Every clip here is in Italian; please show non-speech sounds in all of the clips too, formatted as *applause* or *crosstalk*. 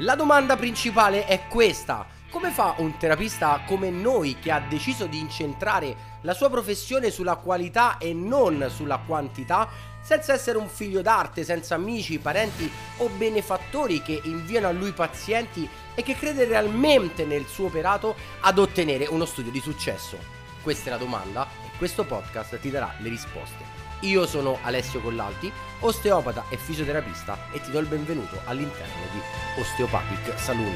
La domanda principale è questa. Come fa un terapista come noi che ha deciso di incentrare la sua professione sulla qualità e non sulla quantità, senza essere un figlio d'arte, senza amici, parenti o benefattori che inviano a lui pazienti e che crede realmente nel suo operato ad ottenere uno studio di successo? Questa è la domanda e questo podcast ti darà le risposte. Io sono Alessio Collalti, osteopata e fisioterapista e ti do il benvenuto all'interno di Osteopathic Saloon.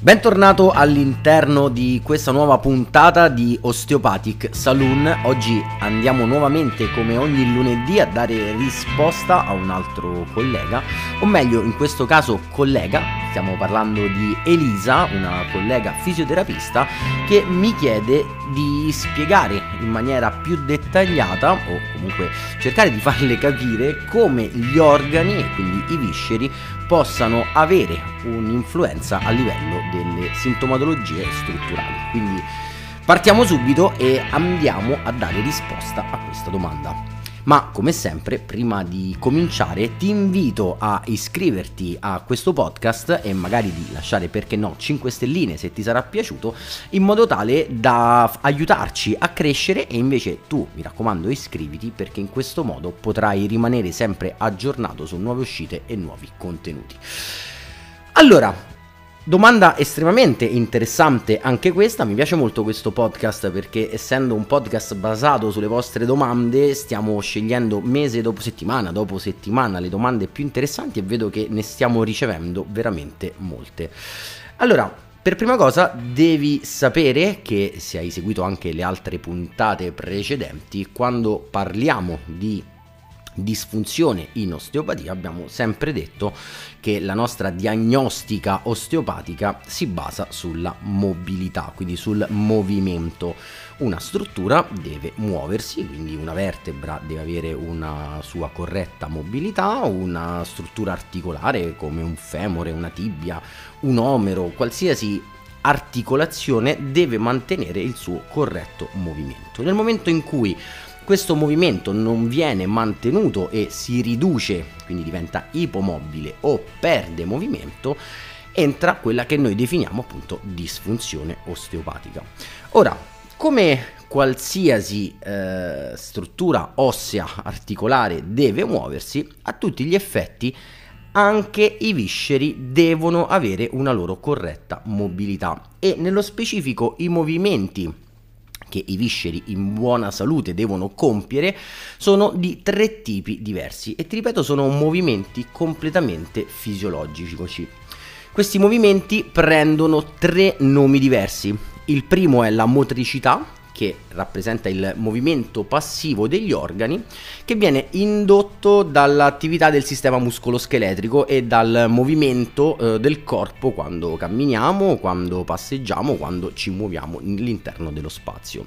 Bentornato all'interno di questa nuova puntata di Osteopathic Saloon. Oggi andiamo nuovamente come ogni lunedì a dare risposta a un altro collega, o meglio in questo caso collega stiamo parlando di Elisa, una collega fisioterapista, che mi chiede di spiegare in maniera più dettagliata, o comunque cercare di farle capire, come gli organi e quindi i visceri possano avere un'influenza a livello delle sintomatologie strutturali. Quindi partiamo subito e andiamo a dare risposta a questa domanda. Ma come sempre, prima di cominciare, ti invito a iscriverti a questo podcast e magari di lasciare, perché no, 5 stelline se ti sarà piaciuto, in modo tale da aiutarci a crescere e invece tu, mi raccomando, iscriviti perché in questo modo potrai rimanere sempre aggiornato su nuove uscite e nuovi contenuti. Allora, Domanda estremamente interessante anche questa, mi piace molto questo podcast perché essendo un podcast basato sulle vostre domande stiamo scegliendo mese dopo settimana, dopo settimana le domande più interessanti e vedo che ne stiamo ricevendo veramente molte. Allora, per prima cosa devi sapere che se hai seguito anche le altre puntate precedenti, quando parliamo di disfunzione in osteopatia abbiamo sempre detto che la nostra diagnostica osteopatica si basa sulla mobilità, quindi sul movimento. Una struttura deve muoversi, quindi una vertebra deve avere una sua corretta mobilità, una struttura articolare come un femore, una tibia, un omero, qualsiasi articolazione deve mantenere il suo corretto movimento. Nel momento in cui questo movimento non viene mantenuto e si riduce, quindi diventa ipomobile o perde movimento, entra quella che noi definiamo appunto disfunzione osteopatica. Ora, come qualsiasi eh, struttura ossea articolare deve muoversi, a tutti gli effetti anche i visceri devono avere una loro corretta mobilità e nello specifico i movimenti che i visceri in buona salute devono compiere sono di tre tipi diversi e ti ripeto sono movimenti completamente fisiologici. Questi movimenti prendono tre nomi diversi. Il primo è la motricità, che rappresenta il movimento passivo degli organi, che viene indotto dall'attività del sistema muscoloscheletrico e dal movimento eh, del corpo quando camminiamo, quando passeggiamo, quando ci muoviamo all'interno dello spazio.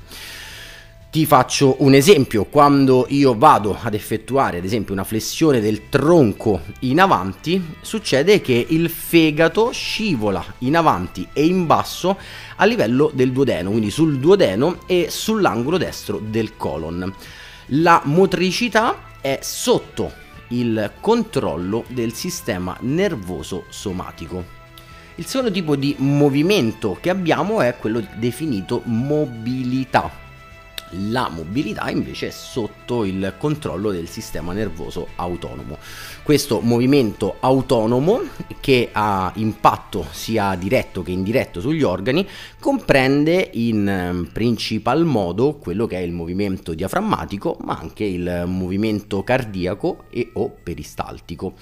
Ti faccio un esempio, quando io vado ad effettuare ad esempio una flessione del tronco in avanti, succede che il fegato scivola in avanti e in basso a livello del duodeno, quindi sul duodeno e sull'angolo destro del colon. La motricità è sotto il controllo del sistema nervoso somatico. Il secondo tipo di movimento che abbiamo è quello definito mobilità la mobilità invece è sotto il controllo del sistema nervoso autonomo. Questo movimento autonomo che ha impatto sia diretto che indiretto sugli organi comprende in ehm, principal modo quello che è il movimento diaframmatico ma anche il movimento cardiaco e o peristaltico.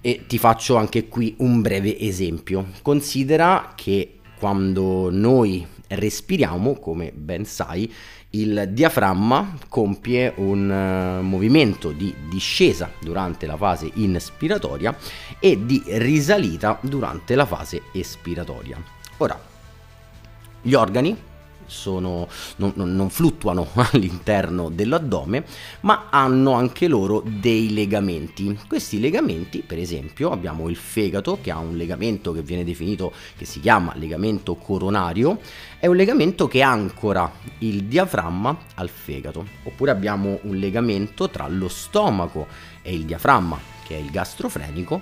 E ti faccio anche qui un breve esempio. Considera che quando noi respiriamo, come ben sai, il diaframma compie un uh, movimento di discesa durante la fase inspiratoria e di risalita durante la fase espiratoria. Ora, gli organi sono, non, non, fluttuano *laughs* all'interno dell'addome, ma hanno anche loro dei legamenti. Questi legamenti, per esempio, abbiamo il fegato che ha un legamento che viene definito, che si chiama legamento coronario, è un legamento che ancora il diaframma al fegato. Oppure abbiamo un legamento tra lo stomaco e il diaframma, che è il gastrofrenico,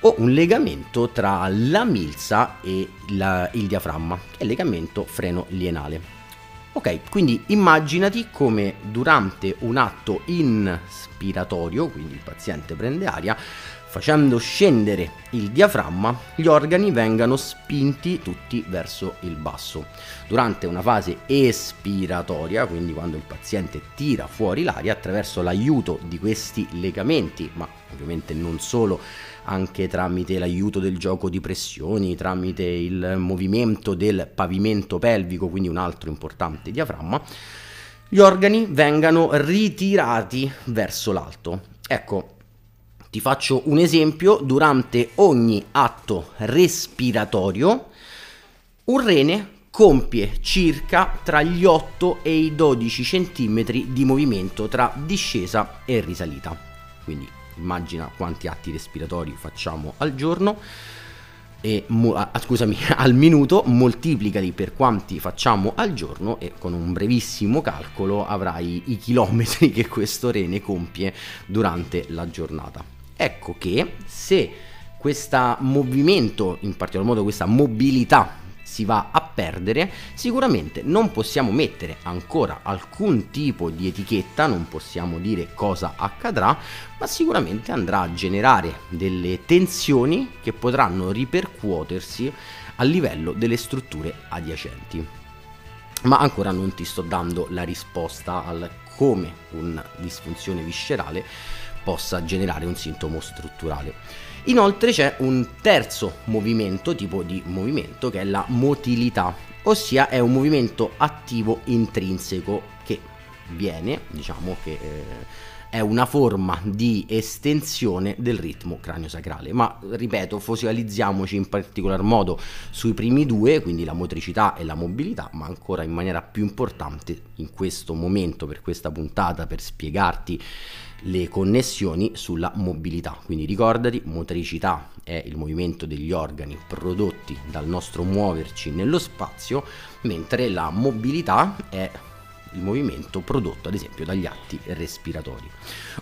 o un legamento tra la milza e la, il diaframma, che è il legamento freno-lienale. Ok, quindi immaginati come durante un atto inspiratorio, quindi il paziente prende aria, facendo scendere il diaframma, gli organi vengano spinti tutti verso il basso. Durante una fase espiratoria, quindi quando il paziente tira fuori l'aria attraverso l'aiuto di questi legamenti, ma ovviamente non solo anche tramite l'aiuto del gioco di pressioni, tramite il movimento del pavimento pelvico, quindi un altro importante diaframma, gli organi vengano ritirati verso l'alto. Ecco, ti faccio un esempio, durante ogni atto respiratorio un rene compie circa tra gli 8 e i 12 cm di movimento tra discesa e risalita. Quindi immagina quanti atti respiratori facciamo al giorno e ah, scusami, *laughs* al minuto, moltiplicali per quanti facciamo al giorno e con un brevissimo calcolo avrai i chilometri *laughs* che questo rene compie durante la giornata. Ecco che se questo movimento, in particolar modo questa mobilità, si va a perdere, sicuramente non possiamo mettere ancora alcun tipo di etichetta, non possiamo dire cosa accadrà, ma sicuramente andrà a generare delle tensioni che potranno ripercuotersi a livello delle strutture adiacenti. Ma ancora non ti sto dando la risposta al come una disfunzione viscerale possa generare un sintomo strutturale. Inoltre c'è un terzo movimento, tipo di movimento, che è la motilità, ossia è un movimento attivo intrinseco che viene, diciamo che eh, è una forma di estensione del ritmo craniosacrale. Ma ripeto, focalizziamoci in particolar modo sui primi due, quindi la motricità e la mobilità, ma ancora in maniera più importante in questo momento, per questa puntata, per spiegarti le connessioni sulla mobilità. Quindi ricordati, motricità è il movimento degli organi prodotti dal nostro muoverci nello spazio, mentre la mobilità è il movimento prodotto ad esempio dagli atti respiratori.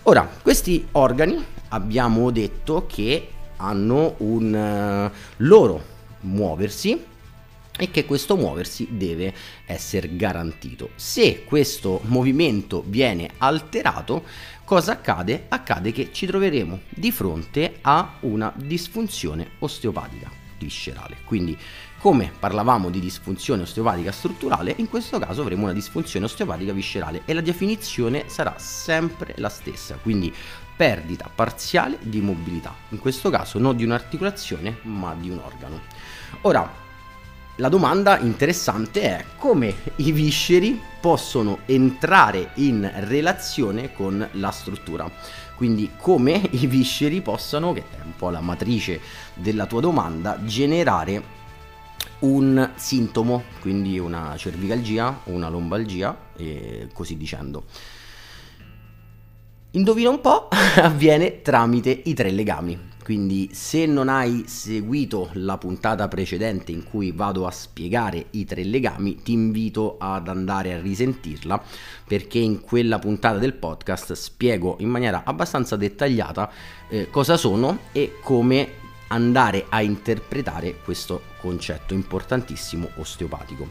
Ora, questi organi abbiamo detto che hanno un uh, loro muoversi e che questo muoversi deve essere garantito. Se questo movimento viene alterato, cosa accade? Accade che ci troveremo di fronte a una disfunzione osteopatica viscerale. Quindi, come parlavamo di disfunzione osteopatica strutturale, in questo caso avremo una disfunzione osteopatica viscerale e la definizione sarà sempre la stessa. Quindi perdita parziale di mobilità, in questo caso non di un'articolazione ma di un organo. Ora, la domanda interessante è come i visceri possono entrare in relazione con la struttura. Quindi come i visceri possano, che è un po' la matrice della tua domanda, generare un sintomo, quindi una cervicalgia, una lombalgia e così dicendo. Indovina un po', *laughs* avviene tramite i tre legami. Quindi se non hai seguito la puntata precedente in cui vado a spiegare i tre legami, ti invito ad andare a risentirla perché in quella puntata del podcast spiego in maniera abbastanza dettagliata eh, cosa sono e come andare a interpretare questo concetto importantissimo osteopatico.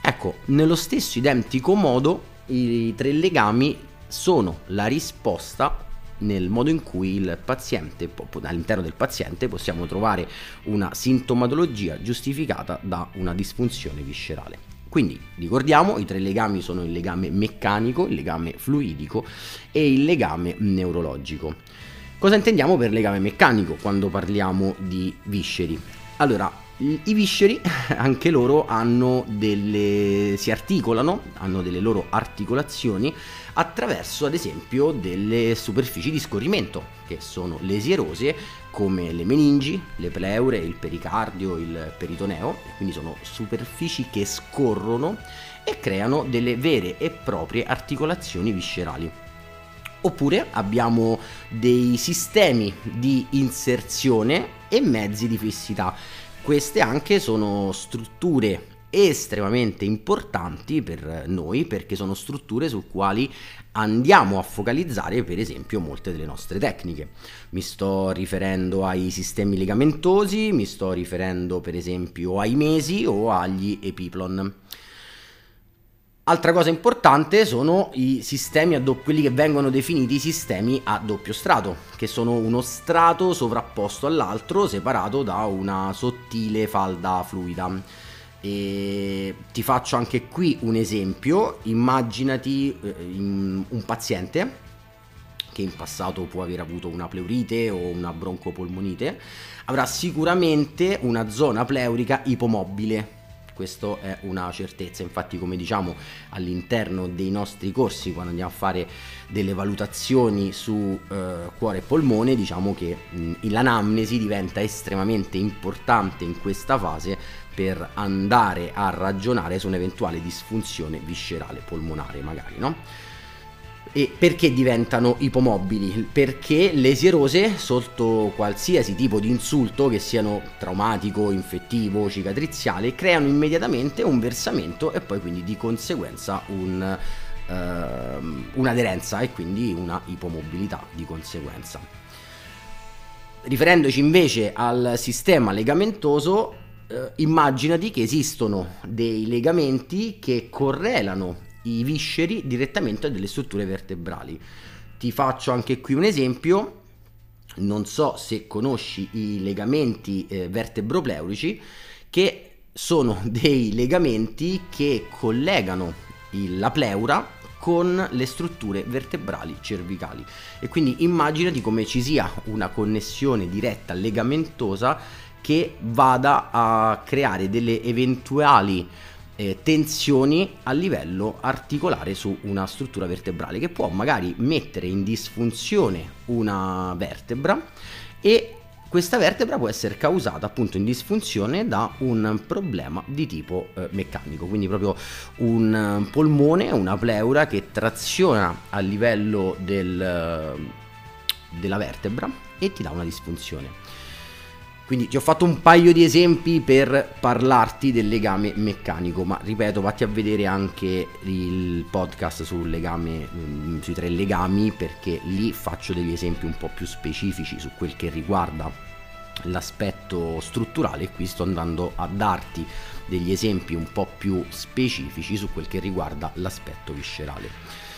Ecco, nello stesso identico modo i tre legami sono la risposta nel modo in cui il paziente, all'interno del paziente possiamo trovare una sintomatologia giustificata da una disfunzione viscerale. Quindi ricordiamo, i tre legami sono il legame meccanico, il legame fluidico e il legame neurologico. Cosa intendiamo per legame meccanico quando parliamo di visceri? Allora, i visceri *laughs* anche loro delle si articolano, hanno delle loro articolazioni attraverso ad esempio delle superfici di scorrimento che sono lesi erose come le meningi, le pleure, il pericardio, il peritoneo, quindi sono superfici che scorrono e creano delle vere e proprie articolazioni viscerali. Oppure abbiamo dei sistemi di inserzione e mezzi di fissità. Queste anche sono strutture estremamente importanti per noi perché sono strutture su quali andiamo a focalizzare per esempio molte delle nostre tecniche. Mi sto riferendo ai sistemi legamentosi, mi sto riferendo per esempio ai mesi o agli epiplon. Altra cosa importante sono i sistemi doppio, quelli che vengono definiti sistemi a doppio strato, che sono uno strato sovrapposto all'altro separato da una sottile falda fluida. E ti faccio anche qui un esempio, immaginati eh, un paziente che in passato può aver avuto una pleurite o una broncopolmonite, avrà sicuramente una zona pleurica ipomobile. Questo è una certezza, infatti come diciamo all'interno dei nostri corsi quando andiamo a fare delle valutazioni su eh, cuore e polmone diciamo che mh, l'anamnesi diventa estremamente importante in questa fase per andare a ragionare su un'eventuale disfunzione viscerale polmonare magari no? E perché diventano ipomobili? Perché le sierose, sotto qualsiasi tipo di insulto, che siano traumatico, infettivo, cicatriziale, creano immediatamente un versamento e poi quindi di conseguenza un, uh, un'aderenza e quindi una ipomobilità di conseguenza. Riferendoci invece al sistema legamentoso, eh, immaginati che esistono dei legamenti che correlano i visceri direttamente a delle strutture vertebrali. Ti faccio anche qui un esempio, non so se conosci i legamenti eh, vertebropleurici che sono dei legamenti che collegano il, la pleura con le strutture vertebrali cervicali e quindi immaginati come ci sia una connessione diretta legamentosa che vada a creare delle eventuali eh, tensioni a livello articolare su una struttura vertebrale che può magari mettere in disfunzione una vertebra e questa vertebra può essere causata appunto in disfunzione da un problema di tipo eh, meccanico, quindi proprio un polmone, una pleura che traziona a livello del, della vertebra e ti dà una disfunzione. Quindi ti ho fatto un paio di esempi per parlarti del legame meccanico, ma ripeto, vatti a vedere anche il podcast sul legame, mm, sui tre legami, perché lì faccio degli esempi un po' più specifici su quel che riguarda l'aspetto strutturale e qui sto andando a darti degli esempi un po' più specifici su quel che riguarda l'aspetto viscerale.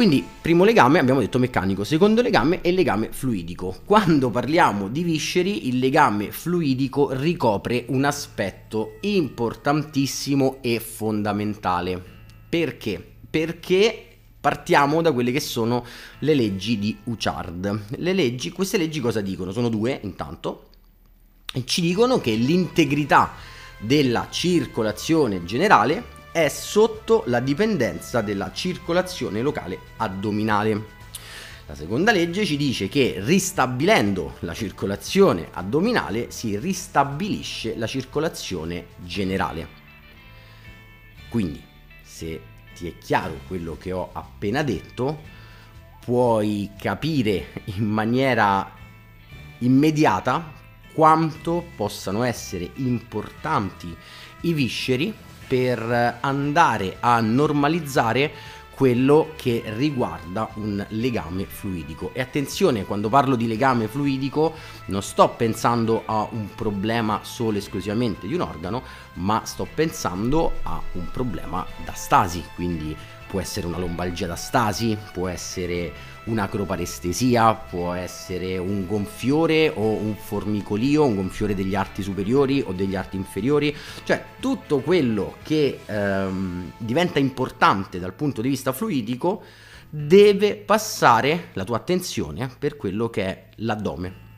Quindi, primo legame abbiamo detto meccanico, secondo legame è il legame fluidico. Quando parliamo di visceri, il legame fluidico ricopre un aspetto importantissimo e fondamentale. Perché? Perché partiamo da quelle che sono le leggi di Uchard. Le leggi, queste leggi cosa dicono? Sono due, intanto, ci dicono che l'integrità della circolazione generale è sotto la dipendenza della circolazione locale addominale. La seconda legge ci dice che ristabilendo la circolazione addominale si ristabilisce la circolazione generale. Quindi, se ti è chiaro quello che ho appena detto, puoi capire in maniera immediata quanto possano essere importanti i visceri per andare a normalizzare quello che riguarda un legame fluidico. E attenzione, quando parlo di legame fluidico non sto pensando a un problema solo e esclusivamente di un organo, ma sto pensando a un problema da stasi, quindi può essere una lombalgia da stasi, può essere un'acroparestesia, può essere un gonfiore o un formicolio, un gonfiore degli arti superiori o degli arti inferiori, cioè tutto quello che ehm, diventa importante dal punto di vista fluidico deve passare la tua attenzione per quello che è l'addome.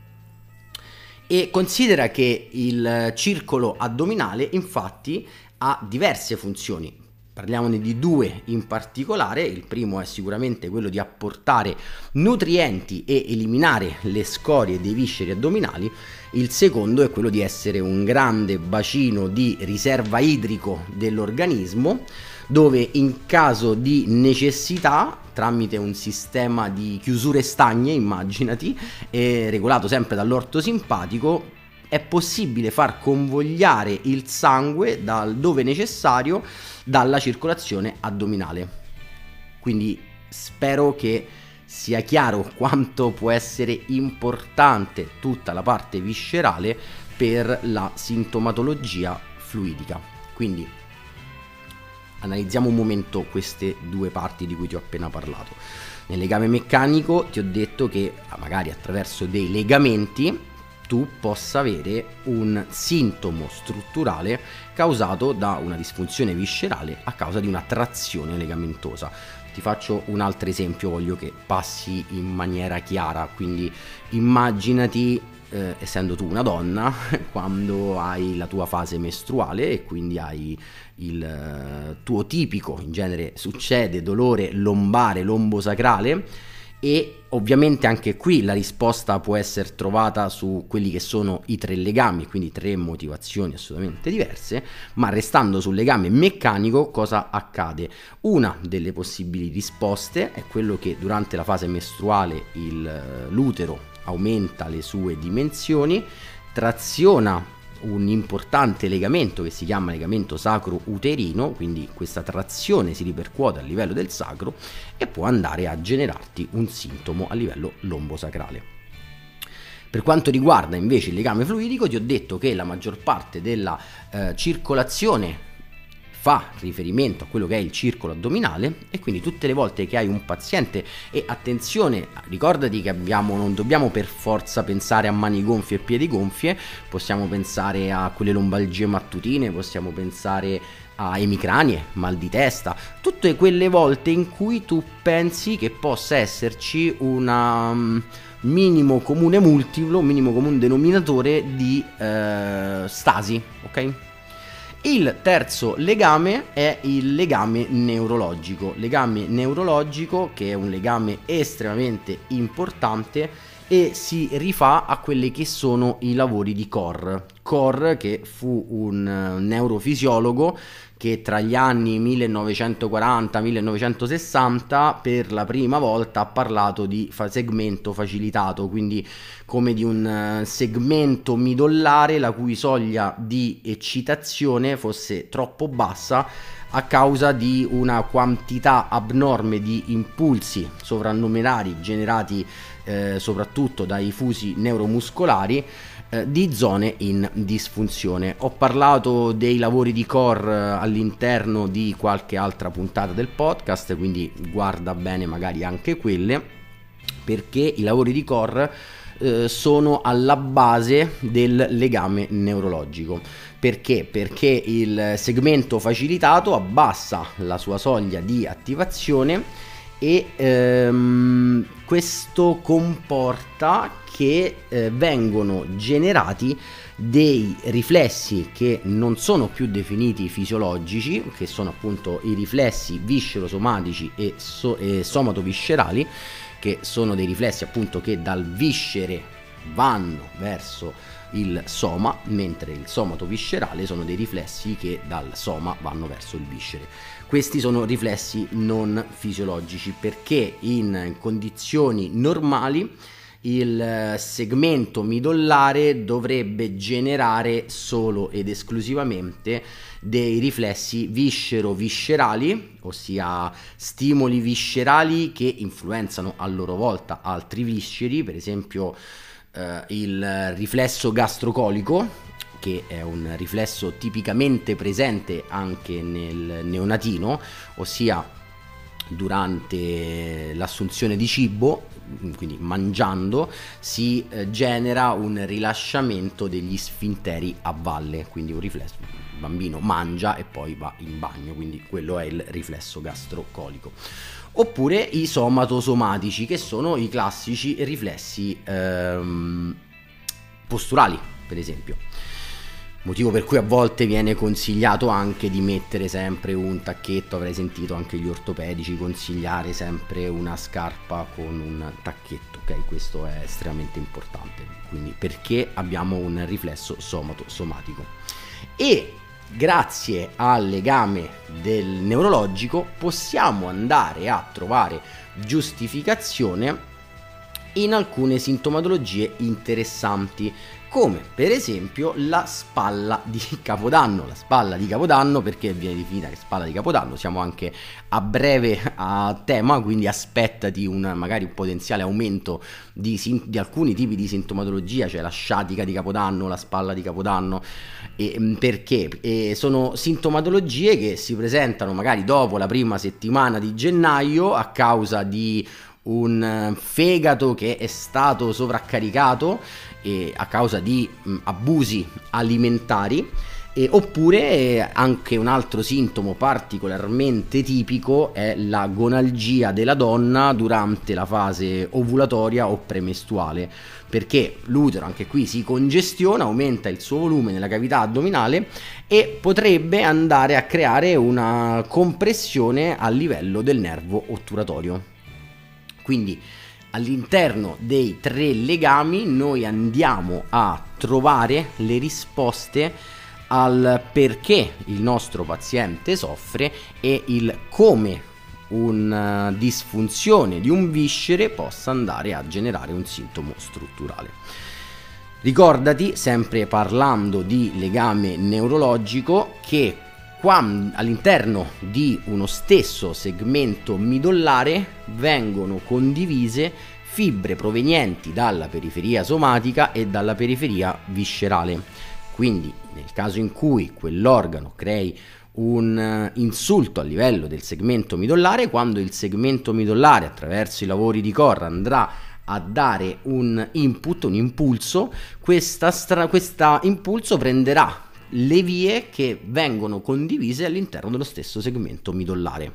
E considera che il circolo addominale infatti ha diverse funzioni. Parliamone di due in particolare, il primo è sicuramente quello di apportare nutrienti e eliminare le scorie dei visceri addominali, il secondo è quello di essere un grande bacino di riserva idrico dell'organismo dove in caso di necessità tramite un sistema di chiusure stagne, immaginati, regolato sempre dall'orto simpatico, è possibile far convogliare il sangue dal dove necessario dalla circolazione addominale. Quindi spero che sia chiaro *laughs* quanto può essere importante tutta la parte viscerale per la sintomatologia fluidica. Quindi analizziamo un momento queste due parti di cui ti ho appena parlato. Nel legame meccanico ti ho detto che magari attraverso dei legamenti tu possa avere un sintomo strutturale causato da una disfunzione viscerale a causa di una trazione legamentosa. Ti faccio un altro esempio, voglio che passi in maniera chiara, quindi immaginati eh, essendo tu una donna, *laughs* quando hai la tua fase mestruale e quindi hai il eh, tuo tipico, in genere succede dolore lombare, lombosacrale e ovviamente anche qui la risposta può essere trovata su quelli che sono i tre legami, quindi tre motivazioni assolutamente diverse, ma restando sul legame meccanico cosa accade? Una delle possibili risposte è quello che durante la fase mestruale il, eh, l'utero aumenta le sue dimensioni, traziona un importante legamento che si chiama legamento sacro-uterino, quindi questa trazione si ripercuote a livello del sacro e può andare a generarti un sintomo a livello lombosacrale. Per quanto riguarda invece il legame fluidico, ti ho detto che la maggior parte della eh, circolazione fa riferimento a quello che è il circolo addominale e quindi tutte le volte che hai un paziente e attenzione ricordati che abbiamo, non dobbiamo per forza pensare a mani gonfie e piedi gonfie possiamo pensare a quelle lombalgie mattutine possiamo pensare a emicranie, mal di testa, tutte quelle volte in cui tu pensi che possa esserci una mm, minimo comune multiplo, minimo comune denominatore di eh, stasi, ok? Il terzo legame è il legame neurologico, legame neurologico che è un legame estremamente importante e si rifà a quelli che sono i lavori di Cor. Cor che fu un neurofisiologo che tra gli anni 1940-1960 per la prima volta ha parlato di segmento facilitato, quindi come di un eh, segmento midollare la cui soglia di eccitazione fosse troppo bassa a causa di una quantità abnorme di impulsi sovrannumerari generati eh, soprattutto dai fusi neuromuscolari eh, di zone in disfunzione. Ho parlato dei lavori di core eh, all'interno di qualche altra puntata del podcast, quindi guarda bene magari anche quelle, perché i lavori di core eh, sono alla base del legame neurologico. Perché? Perché il segmento facilitato abbassa la sua soglia di attivazione e ehm, questo comporta che eh, vengono generati dei riflessi che non sono più definiti fisiologici, che sono appunto i riflessi viscerosomatici e, so- e somatoviscerali, che sono dei riflessi appunto che dal viscere vanno verso il soma, mentre il somato viscerale sono dei riflessi che dal soma vanno verso il viscere. Questi sono riflessi non fisiologici perché in condizioni normali il segmento midollare dovrebbe generare solo ed esclusivamente dei riflessi viscero-viscerali, ossia stimoli viscerali che influenzano a loro volta altri visceri, per esempio eh, il riflesso gastrocolico, che è un riflesso tipicamente presente anche nel neonatino, ossia durante l'assunzione di cibo, quindi mangiando, si eh, genera un rilasciamento degli sfinteri a valle, quindi un riflesso. Il bambino mangia e poi va in bagno, quindi quello è il riflesso gastrocolico oppure i somatosomatici, che sono i classici riflessi ehm, posturali, per esempio. Motivo per cui a volte viene consigliato anche di mettere sempre un tacchetto, avrei sentito anche gli ortopedici consigliare sempre una scarpa con un tacchetto, ok? Questo è estremamente importante, quindi perché abbiamo un riflesso somato-somatico. E grazie al legame del neurologico possiamo andare a trovare giustificazione in alcune sintomatologie interessanti come per esempio la spalla di Capodanno. La spalla di Capodanno perché viene definita che spalla di Capodanno, siamo anche a breve a tema, quindi aspettati un, magari un potenziale aumento di, di, alcuni tipi di sintomatologia, cioè la sciatica di Capodanno, la spalla di Capodanno, e, mm, perché? E sono sintomatologie che si presentano magari dopo la prima settimana di gennaio a causa di un eh, fegato che è stato sovraccaricato eh, a causa di mh, abusi alimentari eh, oppure anche un altro sintomo particolarmente tipico è la gonalgia della donna durante la fase ovulatoria o premestuale, perché l'utero anche qui si congestiona, aumenta il suo volume nella cavità addominale e potrebbe andare a creare una compressione a livello del nervo otturatorio. Quindi all'interno dei tre legami noi andiamo a trovare le risposte al perché il nostro paziente soffre e il come una disfunzione di un viscere possa andare a generare un sintomo strutturale. Ricordati, sempre parlando di legame neurologico, che quando all'interno di uno stesso segmento midollare vengono condivise fibre provenienti dalla periferia somatica e dalla periferia viscerale. Quindi nel caso in cui quell'organo crei un eh, insulto a livello del segmento midollare, quando il segmento midollare attraverso i lavori di Corra andrà a dare un input, un impulso, questo impulso prenderà le vie che vengono condivise all'interno dello stesso segmento midollare.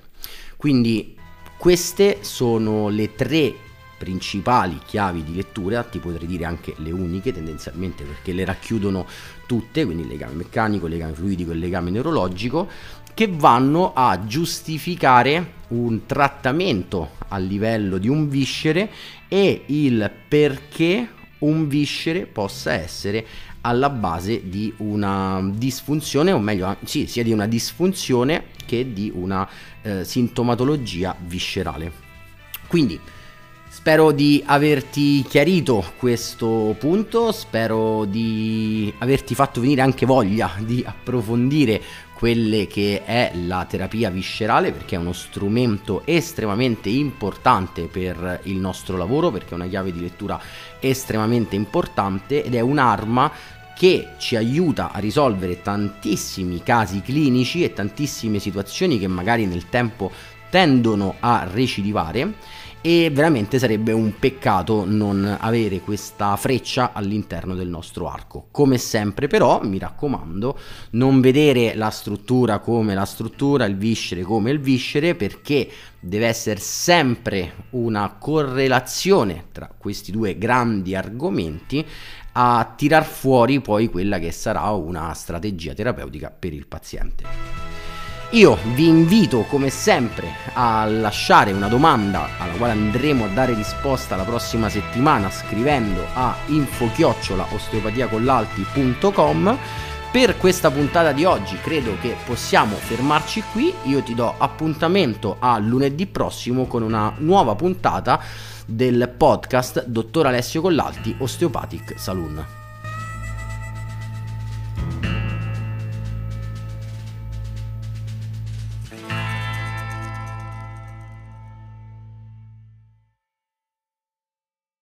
Quindi queste sono le tre principali chiavi di lettura, ti potrei dire anche le uniche tendenzialmente perché le racchiudono tutte, quindi il legame meccanico, il legame fluidico e il legame neurologico, che vanno a giustificare un trattamento a livello di un viscere e il perché un viscere possa essere alla base di una disfunzione, o meglio, sì, sia di una disfunzione che di una eh, sintomatologia viscerale. Quindi spero di averti chiarito questo punto, spero di averti fatto venire anche voglia di approfondire quelle che è la terapia viscerale perché è uno strumento estremamente importante per il nostro lavoro perché è una chiave di lettura estremamente importante ed è un'arma che ci aiuta a risolvere tantissimi casi clinici e tantissime situazioni che magari nel tempo tendono a recidivare e veramente sarebbe un peccato non avere questa freccia all'interno del nostro arco. Come sempre però, mi raccomando, non vedere la struttura come la struttura, il viscere come il viscere, perché deve essere sempre una correlazione tra questi due grandi argomenti a tirar fuori poi quella che sarà una strategia terapeutica per il paziente. Io vi invito come sempre a lasciare una domanda alla quale andremo a dare risposta la prossima settimana scrivendo a info-osteopatiacollalti.com per questa puntata di oggi credo che possiamo fermarci qui, io ti do appuntamento a lunedì prossimo con una nuova puntata del podcast Dottor Alessio Collalti Osteopathic Saloon.